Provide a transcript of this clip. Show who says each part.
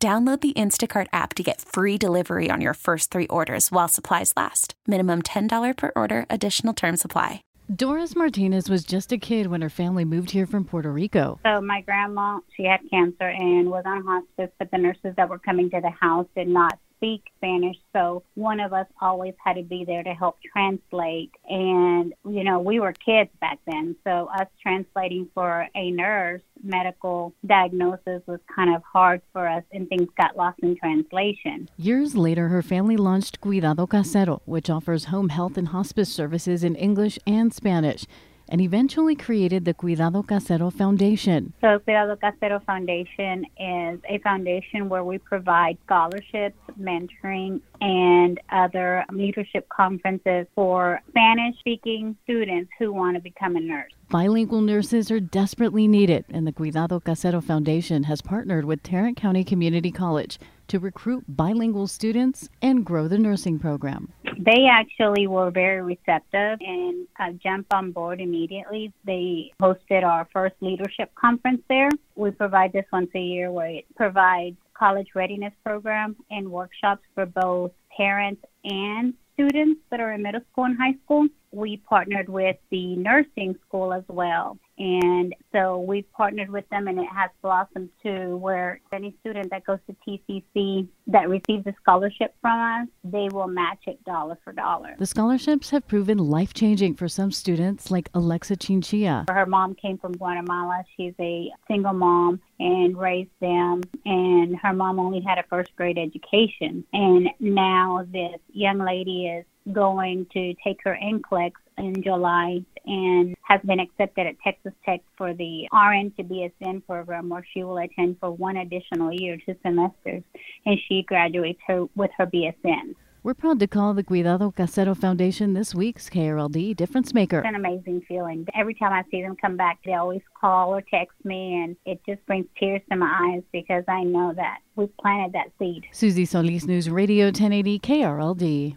Speaker 1: Download the Instacart app to get free delivery on your first three orders while supplies last. Minimum $10 per order, additional term supply.
Speaker 2: Doris Martinez was just a kid when her family moved here from Puerto Rico.
Speaker 3: So, my grandma, she had cancer and was on hospice, but the nurses that were coming to the house did not speak Spanish, so one of us always had to be there to help translate. And, you know, we were kids back then, so us translating for a nurse medical diagnosis was kind of hard for us, and things got lost in translation.
Speaker 2: Years later, her family launched Cuidado Casero, which offers home health and hospice services in English and Spanish and eventually created the Cuidado Casero Foundation.
Speaker 3: So, Cuidado Casero Foundation is a foundation where we provide scholarships, mentoring, and other leadership conferences for Spanish speaking students who want to become a nurse.
Speaker 2: Bilingual nurses are desperately needed, and the Cuidado Casero Foundation has partnered with Tarrant County Community College to recruit bilingual students and grow the nursing program.
Speaker 3: They actually were very receptive and uh, jumped on board immediately. They hosted our first leadership conference there. We provide this once a year where it provides college readiness program and workshops for both parents and students that are in middle school and high school. We partnered with the nursing school as well. And so we've partnered with them, and it has blossomed to where any student that goes to TCC that receives a scholarship from us, they will match it dollar for dollar.
Speaker 2: The scholarships have proven life changing for some students, like Alexa Chinchilla.
Speaker 3: Her mom came from Guatemala. She's a single mom and raised them, and her mom only had a first grade education. And now this young lady is going to take her NCLEX in July and has been accepted at Texas Tech for the RN to BSN program where she will attend for one additional year, two semesters, and she graduates her with her BSN.
Speaker 2: We're proud to call the Cuidado Casero Foundation this week's KRLD Difference Maker.
Speaker 3: It's an amazing feeling. Every time I see them come back, they always call or text me, and it just brings tears to my eyes because I know that we've planted that seed.
Speaker 2: Susie Solis News Radio 1080 KRLD.